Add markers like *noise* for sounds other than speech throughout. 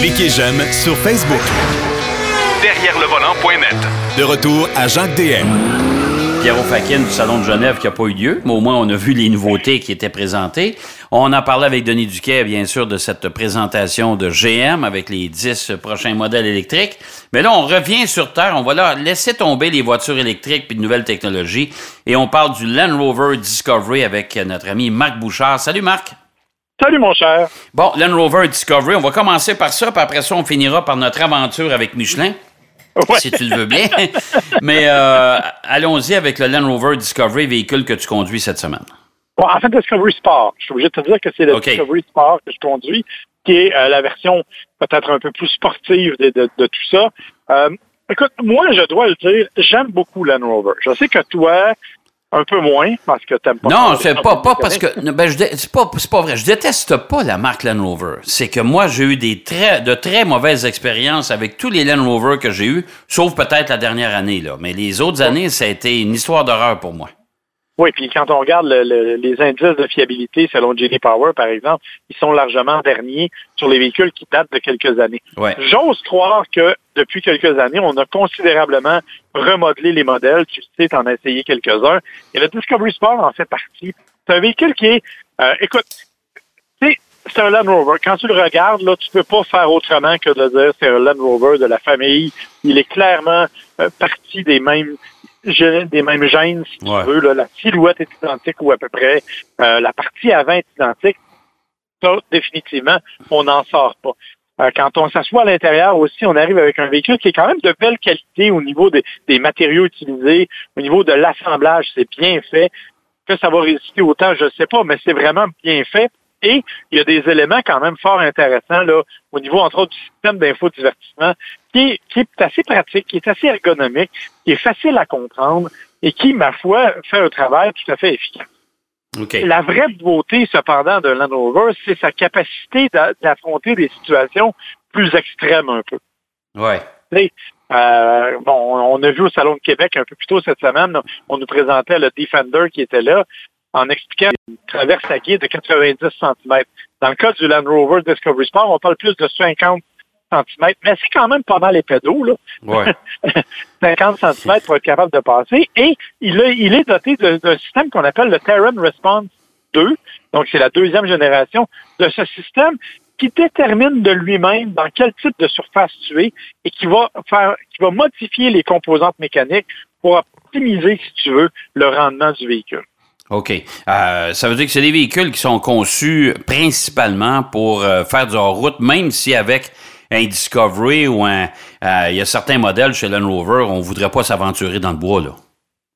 Cliquez j'aime sur Facebook. Derrière le volant.net. De retour à Jacques DM. Pierrot Fakin du Salon de Genève qui n'a pas eu lieu, mais au moins on a vu les nouveautés qui étaient présentées. On a parlé avec Denis Duquet, bien sûr, de cette présentation de GM avec les 10 prochains modèles électriques. Mais là, on revient sur Terre. On va là laisser tomber les voitures électriques puis de nouvelles technologies. Et on parle du Land Rover Discovery avec notre ami Marc Bouchard. Salut Marc. Salut mon cher. Bon, Land Rover Discovery, on va commencer par ça, puis après ça, on finira par notre aventure avec Michelin. Si tu le veux bien. *laughs* Mais euh, allons-y avec le Land Rover Discovery, véhicule que tu conduis cette semaine. Bon, en fait, Discovery Sport. Je suis obligé de te dire que c'est le Discovery Sport que je conduis, qui est euh, la version peut-être un peu plus sportive de, de, tout ça. Euh, écoute, moi, je dois le dire, j'aime beaucoup Land Rover. Je sais que toi, un peu moins parce que t'aimes pas. Non, c'est pas, pas parce que. Ben, c'est pas, pas vrai. Je déteste pas la marque Land Rover. C'est que moi, j'ai eu des très, de très mauvaises expériences avec tous les Land Rover que j'ai eus, sauf peut-être la dernière année, là. Mais les autres années, ça a été une histoire d'horreur pour moi. Oui, puis quand on regarde les indices de fiabilité selon JD Power, par exemple, ils sont largement derniers sur les véhicules qui datent de quelques années. J'ose croire que depuis quelques années, on a considérablement remodelé les modèles. Tu sais, tu en as essayé quelques-uns. Et le Discovery Sport en fait partie. C'est un véhicule qui est, euh, écoute, c'est un Land Rover. Quand tu le regardes, là, tu peux pas faire autrement que de dire c'est un Land Rover de la famille. Il est clairement euh, parti des mêmes des mêmes gènes, si tu veux. Là, la silhouette est identique ou à peu près. Euh, la partie avant est identique. Ça, définitivement, on n'en sort pas. Euh, quand on s'assoit à l'intérieur aussi, on arrive avec un véhicule qui est quand même de belle qualité au niveau des, matériaux utilisés, au niveau de l'assemblage, c'est bien fait. Que ça va résister autant, je ne sais pas, mais c'est vraiment bien fait. Et il y a des éléments quand même fort intéressants là, au niveau, entre autres, du système d'infodivertissement, qui qui est assez pratique, qui est assez ergonomique, qui est facile à comprendre et qui, ma foi, fait un travail tout à fait efficace. La vraie beauté, cependant, de Land Rover, c'est sa capacité d'affronter des situations plus extrêmes un peu. Ouais. Euh, bon, on a vu au Salon de Québec un peu plus tôt cette semaine, on nous présentait le Defender qui était là en expliquant une traverse à guide de 90 cm. Dans le cas du Land Rover Discovery Sport, on parle plus de 50 cm, mais c'est quand même pas mal épais d'eau, là. Ouais. *laughs* 50 cm pour être capable de passer. Et il, il est doté d'un système qu'on appelle le Terran Response 2. Donc, c'est la deuxième génération de ce système qui détermine de lui-même dans quel type de surface tu es et qui va faire, qui va modifier les composantes mécaniques pour optimiser, si tu veux, le rendement du véhicule. OK. Euh, ça veut dire que c'est des véhicules qui sont conçus principalement pour euh, faire du hors-route, même si avec un Discovery ou un... Euh, il y a certains modèles chez Land Rover, on ne voudrait pas s'aventurer dans le bois, là.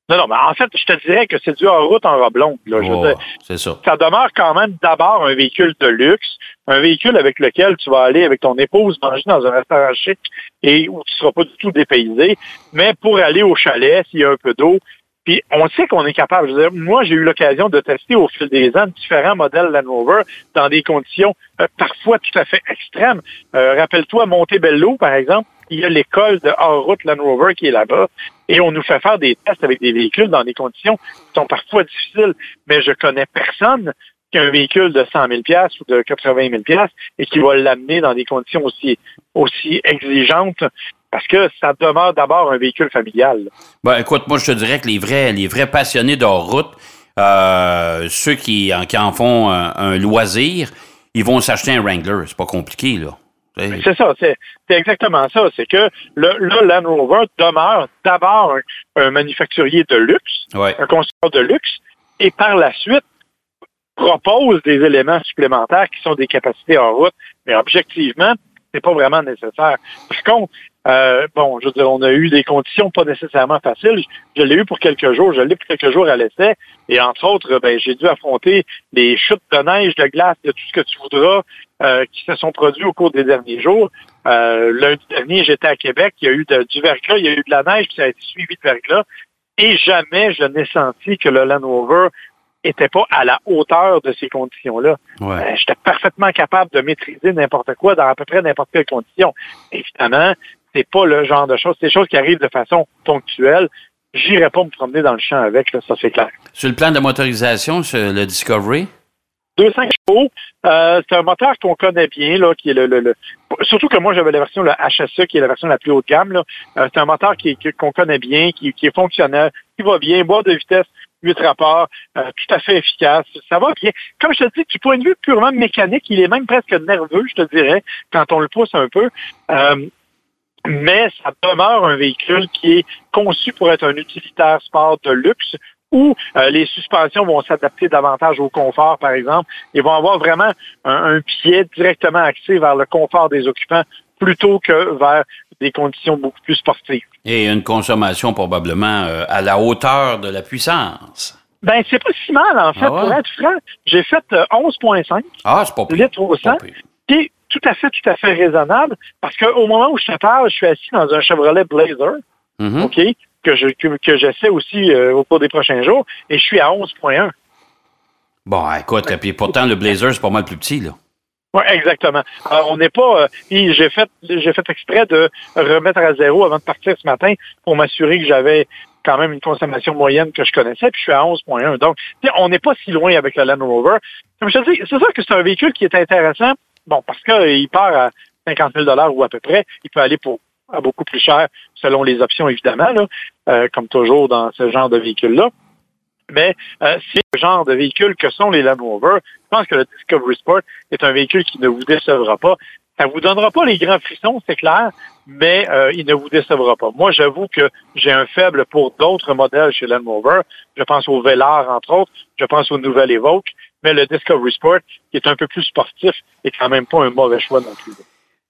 Non, non, mais en fait, je te dirais que c'est du hors-route en robe longue. Oh, c'est ça. Ça demeure quand même d'abord un véhicule de luxe, un véhicule avec lequel tu vas aller avec ton épouse manger dans un restaurant chic et où tu ne seras pas du tout dépaysé. Mais pour aller au chalet, s'il y a un peu d'eau, puis on sait qu'on est capable. Je veux dire, moi, j'ai eu l'occasion de tester au fil des ans différents modèles Land Rover dans des conditions euh, parfois tout à fait extrêmes. Euh, rappelle-toi Montebello, par exemple, il y a l'école de hors-route Land Rover qui est là-bas, et on nous fait faire des tests avec des véhicules dans des conditions qui sont parfois difficiles. Mais je connais personne qui a un véhicule de 100 000 ou de 80 000 et qui va l'amener dans des conditions aussi, aussi exigeantes parce que ça demeure d'abord un véhicule familial. Ben, écoute, moi, je te dirais que les vrais, les vrais passionnés de route, euh, ceux qui, qui, en font un, loisir, ils vont s'acheter un Wrangler. C'est pas compliqué, là. C'est ça, c'est exactement ça. C'est que le, Land Rover demeure d'abord un, manufacturier de luxe, un constructeur de luxe, et par la suite propose des éléments supplémentaires qui sont des capacités en route, mais objectivement, c'est pas vraiment nécessaire. Par contre, euh, bon, je veux dire, on a eu des conditions pas nécessairement faciles. Je, l'ai eu pour quelques jours, je l'ai pour quelques jours à l'essai. Et entre autres, ben, j'ai dû affronter des chutes de neige, de glace, de tout ce que tu voudras, euh, qui se sont produits au cours des derniers jours. Euh, lundi dernier, j'étais à Québec, il y a eu du verglas, il y a eu de la neige, puis ça a été suivi de verglas. Et jamais je n'ai senti que le Land Rover était pas à la hauteur de ces conditions-là. Ouais. J'étais parfaitement capable de maîtriser n'importe quoi dans à peu près n'importe quelle condition. Évidemment, c'est pas le genre de choses. C'est des choses qui arrivent de façon ponctuelle. J'irai pas me promener dans le champ avec, ça c'est clair. Sur le plan de motorisation, sur le Discovery? 200 chevaux. Euh, c'est un moteur qu'on connaît bien, là, qui est le, le, surtout que moi j'avais la version le HSE, qui est la version la plus haut de gamme. Là. Euh, c'est un moteur qui, qu'on connaît bien, qui, qui est fonctionnel, qui va bien, boîte de vitesse, 8 rapports, euh, tout à fait efficace. Ça va bien. Comme je te dis, du point de vue purement mécanique, il est même presque nerveux, je te dirais, quand on le pousse un peu. Euh, mais ça demeure un véhicule qui est conçu pour être un utilitaire sport de luxe où euh, les suspensions vont s'adapter davantage au confort, par exemple, Ils vont avoir vraiment un, pied directement axé vers le confort des occupants plutôt que vers des conditions beaucoup plus sportives. Et une consommation probablement euh, à la hauteur de la puissance. Ben, c'est pas si mal, en fait. Ah pour être franc, j'ai fait 11,5 euh, ah, litres au 100, qui tout à fait, tout à fait raisonnable, parce qu'au moment où je te parle, je suis assis dans un Chevrolet Blazer, mm-hmm. OK, que je que, j'essaie aussi euh, au cours des prochains jours, et je suis à 11,1. Bon, écoute, et puis pourtant, le Blazer, c'est pas mal plus petit, là. Oui, exactement. On n'est pas. Euh, j'ai fait exprès de remettre à zéro avant de partir ce matin pour m'assurer que j'avais quand même une consommation moyenne que je connaissais, puis je suis à 11.1. Donc, on n'est pas si loin avec le Land Rover. Comme je te c'est sûr que c'est un véhicule qui est intéressant, bon, parce qu'il part à 50 000 ou à peu près. Il peut aller pour à beaucoup plus cher selon les options, évidemment, euh, comme toujours dans ce genre de véhicule-là. Mais euh, c'est le genre de véhicule que sont les Land Rover. Je pense que le Discovery Sport est un véhicule qui ne vous décevra pas. Ça vous donnera pas les grands frissons, c'est clair, mais euh, il ne vous décevra pas. Moi, j'avoue que j'ai un faible pour d'autres modèles chez Land Rover. Je pense au Velar, entre autres. Je pense au nouvel Evoque. Mais le Discovery Sport, qui est un peu plus sportif, est quand même pas un mauvais choix non plus.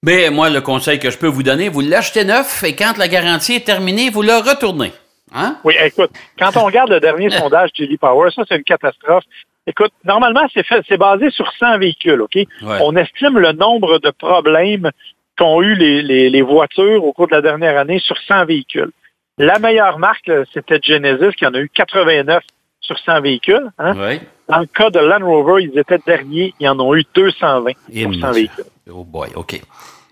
Mais moi, le conseil que je peux vous donner, vous l'achetez neuf et quand la garantie est terminée, vous le retournez. Hein? Oui, écoute, quand on regarde le dernier *laughs* sondage J.D. Power, ça, c'est une catastrophe. Écoute, normalement, c'est fait, c'est basé sur 100 véhicules, OK? On estime le nombre de problèmes qu'ont eu les, les, voitures au cours de la dernière année sur 100 véhicules. La meilleure marque, c'était Genesis, qui en a eu 89 sur 100 véhicules. Hein? Dans le cas de Land Rover, ils étaient derniers, ils en ont eu 220 sur 100 véhicules. Oh boy, OK.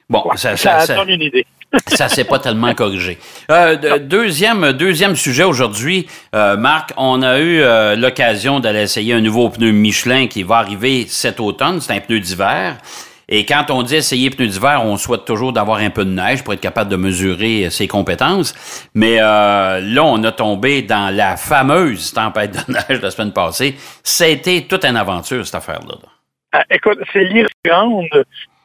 Bon, ça, ça, ça, donne une idée. *laughs* ça s'est pas tellement corrigé. Euh, deuxième, deuxième sujet aujourd'hui, euh, Marc, on a eu euh, l'occasion d'aller essayer un nouveau pneu Michelin qui va arriver cet automne. C'est un pneu d'hiver. Et quand on dit essayer pneu d'hiver, on souhaite toujours d'avoir un peu de neige pour être capable de mesurer ses compétences. Mais là, on a tombé dans la fameuse tempête de *laughs* neige la semaine passée. C'était toute une aventure, cette affaire-là. Ah, écoute, c'est l'irlande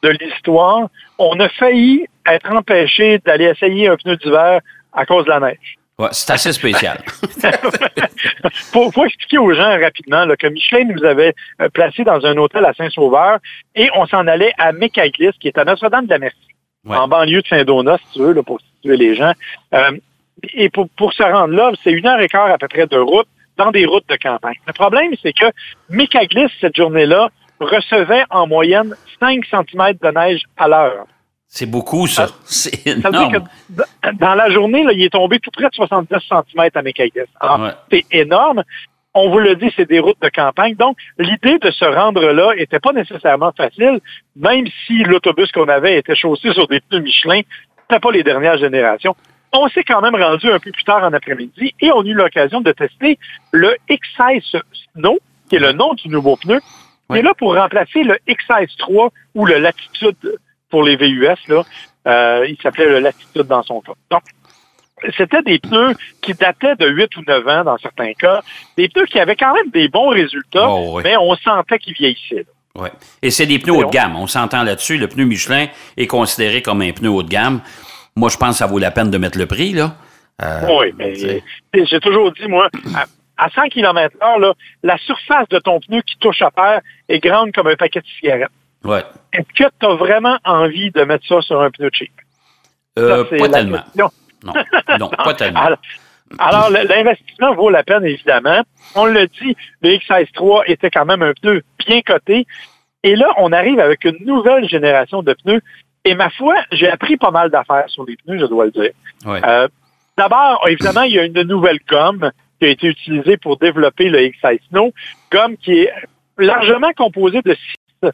de l'histoire. On a failli être empêché d'aller essayer un pneu d'hiver à cause de la neige. Ouais, c'est assez spécial. *laughs* faut, faut expliquer aux gens rapidement que Michelin nous avait euh, placé dans un hôtel à Saint-Sauveur et on s'en allait à Mécaglis, qui est à Notre-Dame de la Merci, en banlieue de Saint-Donat, si tu veux, là, pour situer les gens. Euh, et pour, pour se rendre là, c'est une heure et quart à peu près de route dans des routes de campagne. Le problème, c'est que Mécaglis, cette journée-là, recevait en moyenne 5 cm de neige à l'heure. C'est beaucoup, ça. *laughs* C'est énorme. dans la journée, là, il est tombé tout près de 70 cm à Mécaïdès. c'est énorme. On vous le dit, c'est des routes de campagne. Donc, l'idée de se rendre là était pas nécessairement facile, même si l'autobus qu'on avait était chaussé sur des pneus Michelin. C'était pas les dernières générations. On s'est quand même rendu un peu plus tard en après-midi et on a eu l'occasion de tester le X16 Snow, qui est le nom du nouveau pneu, est là pour remplacer le X16 3 ou le Latitude pour les VUS, là, euh, il s'appelait le Latitude dans son cas. Donc, c'était des pneus qui dataient de 8 ou 9 ans dans certains cas, des pneus qui avaient quand même des bons résultats, oh, mais on sentait qu'ils vieillissaient. Oui. Et c'est des pneus haut de gamme. On s'entend là-dessus. Le pneu Michelin est considéré comme un pneu haut de gamme. Moi, je pense que ça vaut la peine de mettre le prix, là. Euh, oui, mais j'ai toujours dit, moi, à, 100 km h la surface de ton pneu qui touche à terre est grande comme un paquet de cigarettes. Ouais. Est-ce que tu as vraiment envie de mettre ça sur un pneu cheap? Euh, pas tellement. Non. non, pas *laughs* tellement. Alors, l'investissement vaut la peine, évidemment. On le dit, le X16-3 était quand même un pneu bien coté. Et là, on arrive avec une nouvelle génération de pneus. Et ma foi, j'ai appris pas mal d'affaires sur les pneus, je dois le dire. Euh, d'abord, évidemment, il y a une nouvelle gomme qui a été utilisée pour développer le X16 Snow, gomme qui est largement composée de six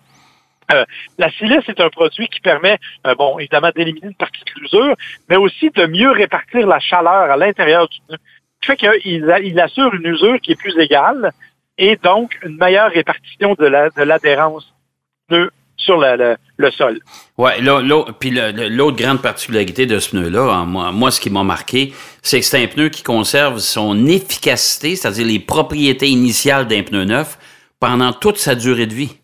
euh, la silice est un produit qui permet, euh, bon, évidemment, d'éliminer une partie de l'usure, mais aussi de mieux répartir la chaleur à l'intérieur du pneu. Ce qui fait qu'il il assure une usure qui est plus égale et donc une meilleure répartition de l'adhérence de sur le, sol. Oui, puis l'autre grande particularité de ce pneu-là, moi, moi, ce qui m'a marqué, c'est que c'est un pneu qui conserve son efficacité, c'est-à-dire les propriétés initiales d'un pneu neuf, pendant toute sa durée de vie.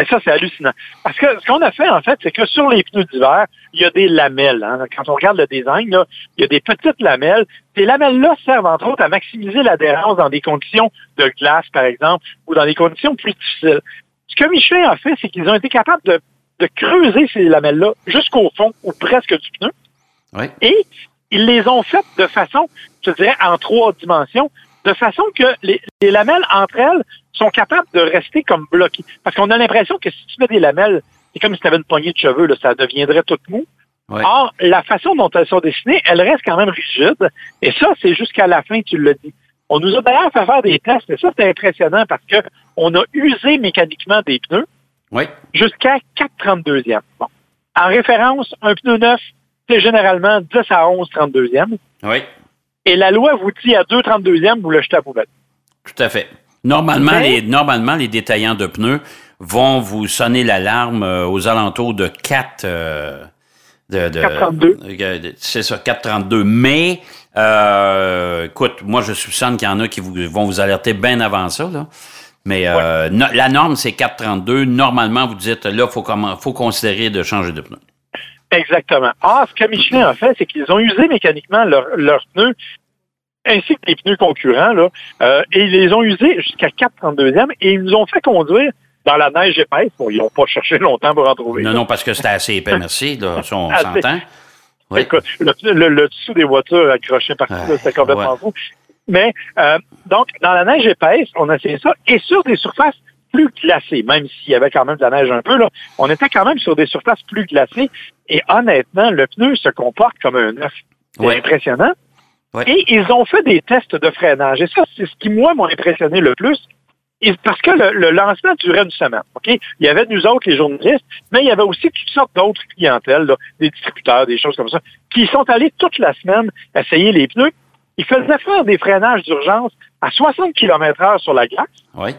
Et ça, c'est hallucinant. Parce que ce qu'on a fait, en fait, c'est que sur les pneus d'hiver, il y a des lamelles. Hein. Quand on regarde le design, là, il y a des petites lamelles. Ces lamelles-là servent, entre autres, à maximiser l'adhérence dans des conditions de glace, par exemple, ou dans des conditions plus difficiles. Ce que Michelin a fait, c'est qu'ils ont été capables de, creuser ces lamelles-là jusqu'au fond, ou presque du pneu. Et ils les ont faites de façon, je dirais, en trois dimensions, de façon que les, lamelles entre elles sont capables de rester comme bloquées. Parce qu'on a l'impression que si tu mets des lamelles, c'est comme si tu avais une poignée de cheveux, là, ça deviendrait tout mou. Or, la façon dont elles sont dessinées, elles restent quand même rigides. Et ça, c'est jusqu'à la fin, tu le dis. On nous a d'ailleurs fait faire des tests, et ça, c'est impressionnant parce que on a usé mécaniquement des pneus jusqu'à 4,32e. Bon. En référence, un pneu neuf, c'est généralement 10 à 11 32e. Oui. Et la loi vous dit à 2 32e, vous le jetez à poubelle. Tout à fait. Normalement, les, normalement, les détaillants de pneus vont vous sonner l'alarme euh, aux alentours de 4... Euh, de, de, 432. Euh, c'est ça, 432. Mais, euh, écoute, moi, je soupçonne qu'il y en a qui vous, vont vous alerter bien avant ça. Là. Mais euh, la norme, c'est 432. Normalement, vous dites, là, il faut, faut considérer de changer de pneu. Exactement. Ah, ce que Michelin a fait, c'est qu'ils ont usé mécaniquement leurs pneus ainsi que les pneus concurrents, là, euh, et ils les ont usés jusqu'à 4,32e et ils nous ont fait conduire dans la neige épaisse. Bon, ils n'ont pas cherché longtemps pour en trouver. Non, non, parce que c'était assez épais, merci, là, *laughs* on s'entend. Le, dessous des voitures accrochées partout, c'était complètement fou. Mais, euh, donc, dans la neige épaisse, on a essayé ça, et sur des surfaces plus glacées, même s'il y avait quand même de la neige un peu, là, on était quand même sur des surfaces plus glacées, et honnêtement, le pneu se comporte comme un œuf. C'est impressionnant. Et ils ont fait des tests de freinage. Et ça, c'est ce qui, moi, m'a impressionné le plus. parce que le, lancement durait une semaine. OK? Il y avait nous autres, les journalistes, mais il y avait aussi toutes sortes d'autres clientèles, des distributeurs, des choses comme ça, qui sont allés toute la semaine essayer les pneus. Ils faisaient faire des freinages d'urgence à 60 km heure sur la glace. Oui.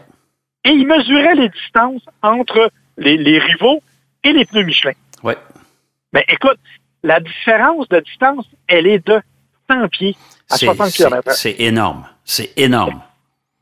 Et ils mesuraient les distances entre les, les rivaux et les pneus Michelin. Oui. Mais écoute, la différence de distance, elle est de 100 pieds à 60 km C'est énorme. C'est énorme.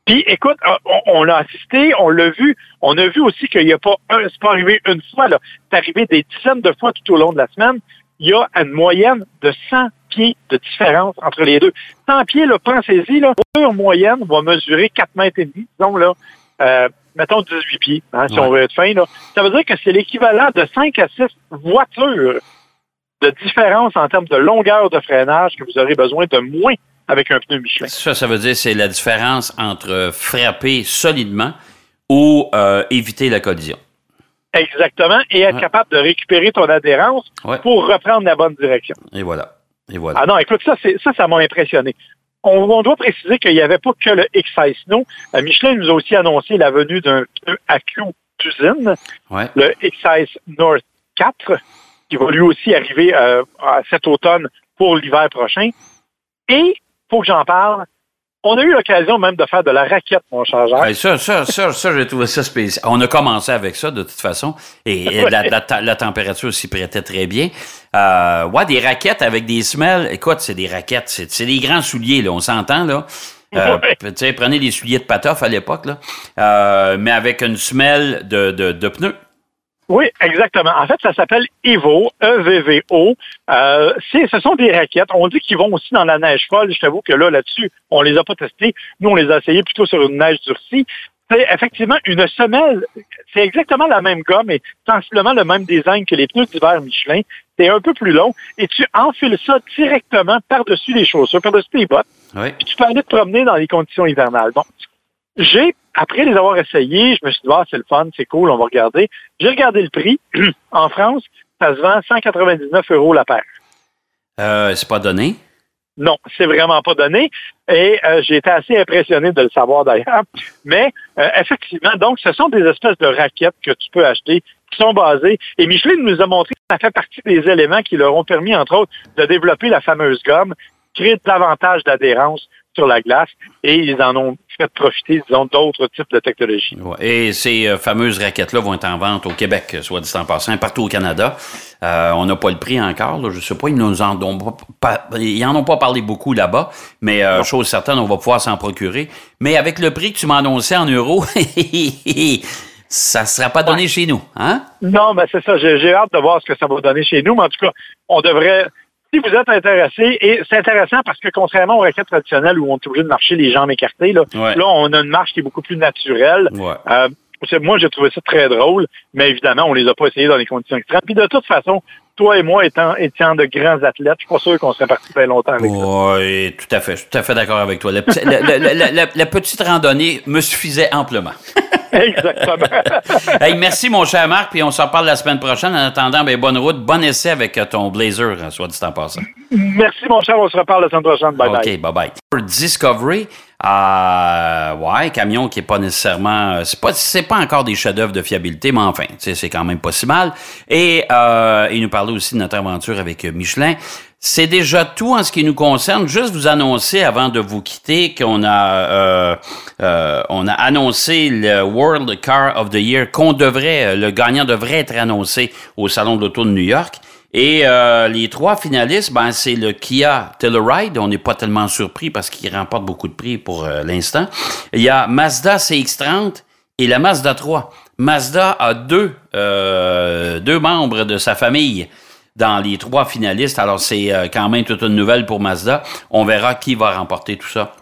Puis, écoute, euh, on, l'a assisté, on l'a vu. On a vu aussi qu'il n'y a pas un, c'est pas arrivé une fois, là. C'est arrivé des dizaines de fois tout au long de la semaine. Il y a une moyenne de 100 pieds de différence entre les deux. 100 pieds, là, pensez-y, là, une moyenne va mesurer 4 mètres et demi, disons, là, euh, mettons 18 pieds, hein, si on veut être fin, là. Ça veut dire que c'est l'équivalent de 5 à 6 voitures de différence en termes de longueur de freinage que vous aurez besoin de moins avec un pneu Michelin. Ça, ça veut dire c'est la différence entre frapper solidement ou euh, éviter la collision. Exactement, et être capable de récupérer ton adhérence pour reprendre la bonne direction. Et voilà. Et voilà. Ah non, écoute, ça, ça, ça m'a impressionné. On, doit préciser qu'il n'y avait pas que le Excise Snow. Euh, Michelin nous a aussi annoncé la venue d'un pneu AQ d'usine, le Excise North 4, qui va lui aussi arriver euh, cet automne pour l'hiver prochain. Et, faut que j'en parle, on a eu l'occasion même de faire de la raquette, mon chargeur. ça, ça, ça, ça j'ai trouvé ça spécial. On a commencé avec ça, de toute façon, et, *laughs* la, température s'y prêtait très bien. Euh, ouais, des raquettes avec des semelles. Écoute, c'est des raquettes, c'est des grands souliers, là, on s'entend, là. *laughs* Euh, prenez des souliers de patoff à l'époque, là, euh, mais avec une semelle de, de, de pneus. Oui, exactement. En fait, ça s'appelle Evo, E-V-V-O. Euh, ce sont des raquettes. On dit qu'ils vont aussi dans la neige folle. Je t'avoue que là, là-dessus, on les a pas testés. Nous, on les a essayés plutôt sur une neige durcie. C'est effectivement une semelle. C'est exactement la même gomme et sensiblement le même design que les pneus d'hiver Michelin. C'est un peu plus long et tu enfiles ça directement par-dessus les chaussures, par-dessus tes bottes. Oui. Puis tu peux aller te promener dans les conditions hivernales. Bon, j'ai, après les avoir essayés, je me suis dit, ah, c'est le fun, c'est cool, on va regarder. J'ai regardé le prix. *clears throat* en France, ça se vend 199 euros la paire. Euh, c'est pas donné? Non, c'est vraiment pas donné. Et euh, j'ai été assez impressionné de le savoir d'ailleurs. Mais euh, effectivement, donc, ce sont des espèces de raquettes que tu peux acheter qui sont basées. Et Michelin nous a montré que ça fait partie des éléments qui leur ont permis, entre autres, de développer la fameuse gomme, créer davantage d'adhérence sur la glace et ils en ont fait profiter, disons, d'autres types de technologies. Et ces euh, fameuses raquettes-là vont être en vente au Québec, soit dit en passant, partout au Canada. Euh, on n'a pas le prix encore. Je ne sais pas, ils nous en ont pas, ils en ont pas parlé beaucoup là-bas, mais euh, chose certaine, on va pouvoir s'en procurer. Mais avec le prix que tu m'as annoncé en euros, *laughs* ça ne sera pas donné chez nous, hein? Non, mais c'est ça. J'ai hâte de voir ce que ça va donner chez nous. Mais en tout cas, on devrait si vous êtes intéressé, et c'est intéressant parce que contrairement aux raquettes traditionnelles où on est obligé de marcher les jambes écartées, là, là on a une marche qui est beaucoup plus naturelle. Euh, moi, j'ai trouvé ça très drôle, mais évidemment, on les a pas essayés dans les conditions extrêmes. Puis de toute façon, toi et moi étant, étant de grands athlètes, je suis pas sûr qu'on serait parti très longtemps avec ça. Oui, tout à fait. Je suis tout à fait d'accord avec toi. La, la, petite randonnée me suffisait amplement. *laughs* Exactement. *laughs* hey, merci, mon cher Marc, puis on s'en parle la semaine prochaine. En attendant, ben, bonne route, bon essai avec euh, ton Blazer, hein, soit dit en passant. Merci, mon cher. On se reparle la semaine prochaine. Bye bye. OK, bye bye. Discovery, euh, ouais, camion qui est pas nécessairement, euh, c'est pas, c'est pas encore des chefs-d'œuvre de fiabilité, mais enfin, c'est quand même pas si mal. Et euh, il nous parlait aussi de notre aventure avec Michelin. C'est déjà tout en ce qui nous concerne. Juste vous annoncer avant de vous quitter qu'on a euh, euh, on a annoncé le World Car of the Year qu'on devrait le gagnant devrait être annoncé au salon de l'auto de New York. Et euh, les trois finalistes, ben c'est le Kia Telluride. On n'est pas tellement surpris parce qu'il remporte beaucoup de prix pour l'instant. Il y a Mazda CX-30 et la Mazda 3. Mazda a deux deux membres de sa famille dans les trois finalistes. Alors, c'est euh, quand même toute une nouvelle pour Mazda. On verra qui va remporter tout ça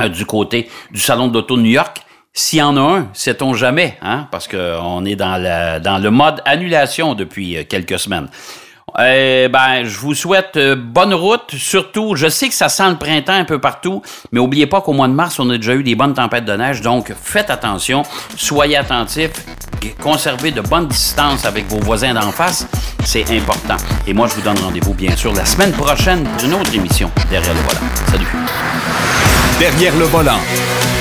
euh, du côté du Salon d'auto de New York. S'il y en a un, sait-on jamais, hein? parce qu'on est dans, dans le mode annulation depuis euh, quelques semaines. Eh ben, je vous souhaite euh, bonne route. Surtout, je sais que ça sent le printemps un peu partout, mais n'oubliez pas qu'au mois de mars, on a déjà eu des bonnes tempêtes de neige. Donc, faites attention, soyez attentifs, conservez de bonnes distances avec vos voisins d'en face. C'est important. Et moi, je vous donne rendez-vous, bien sûr, la semaine prochaine pour une autre émission Derrière le volant. Salut. Derrière le volant.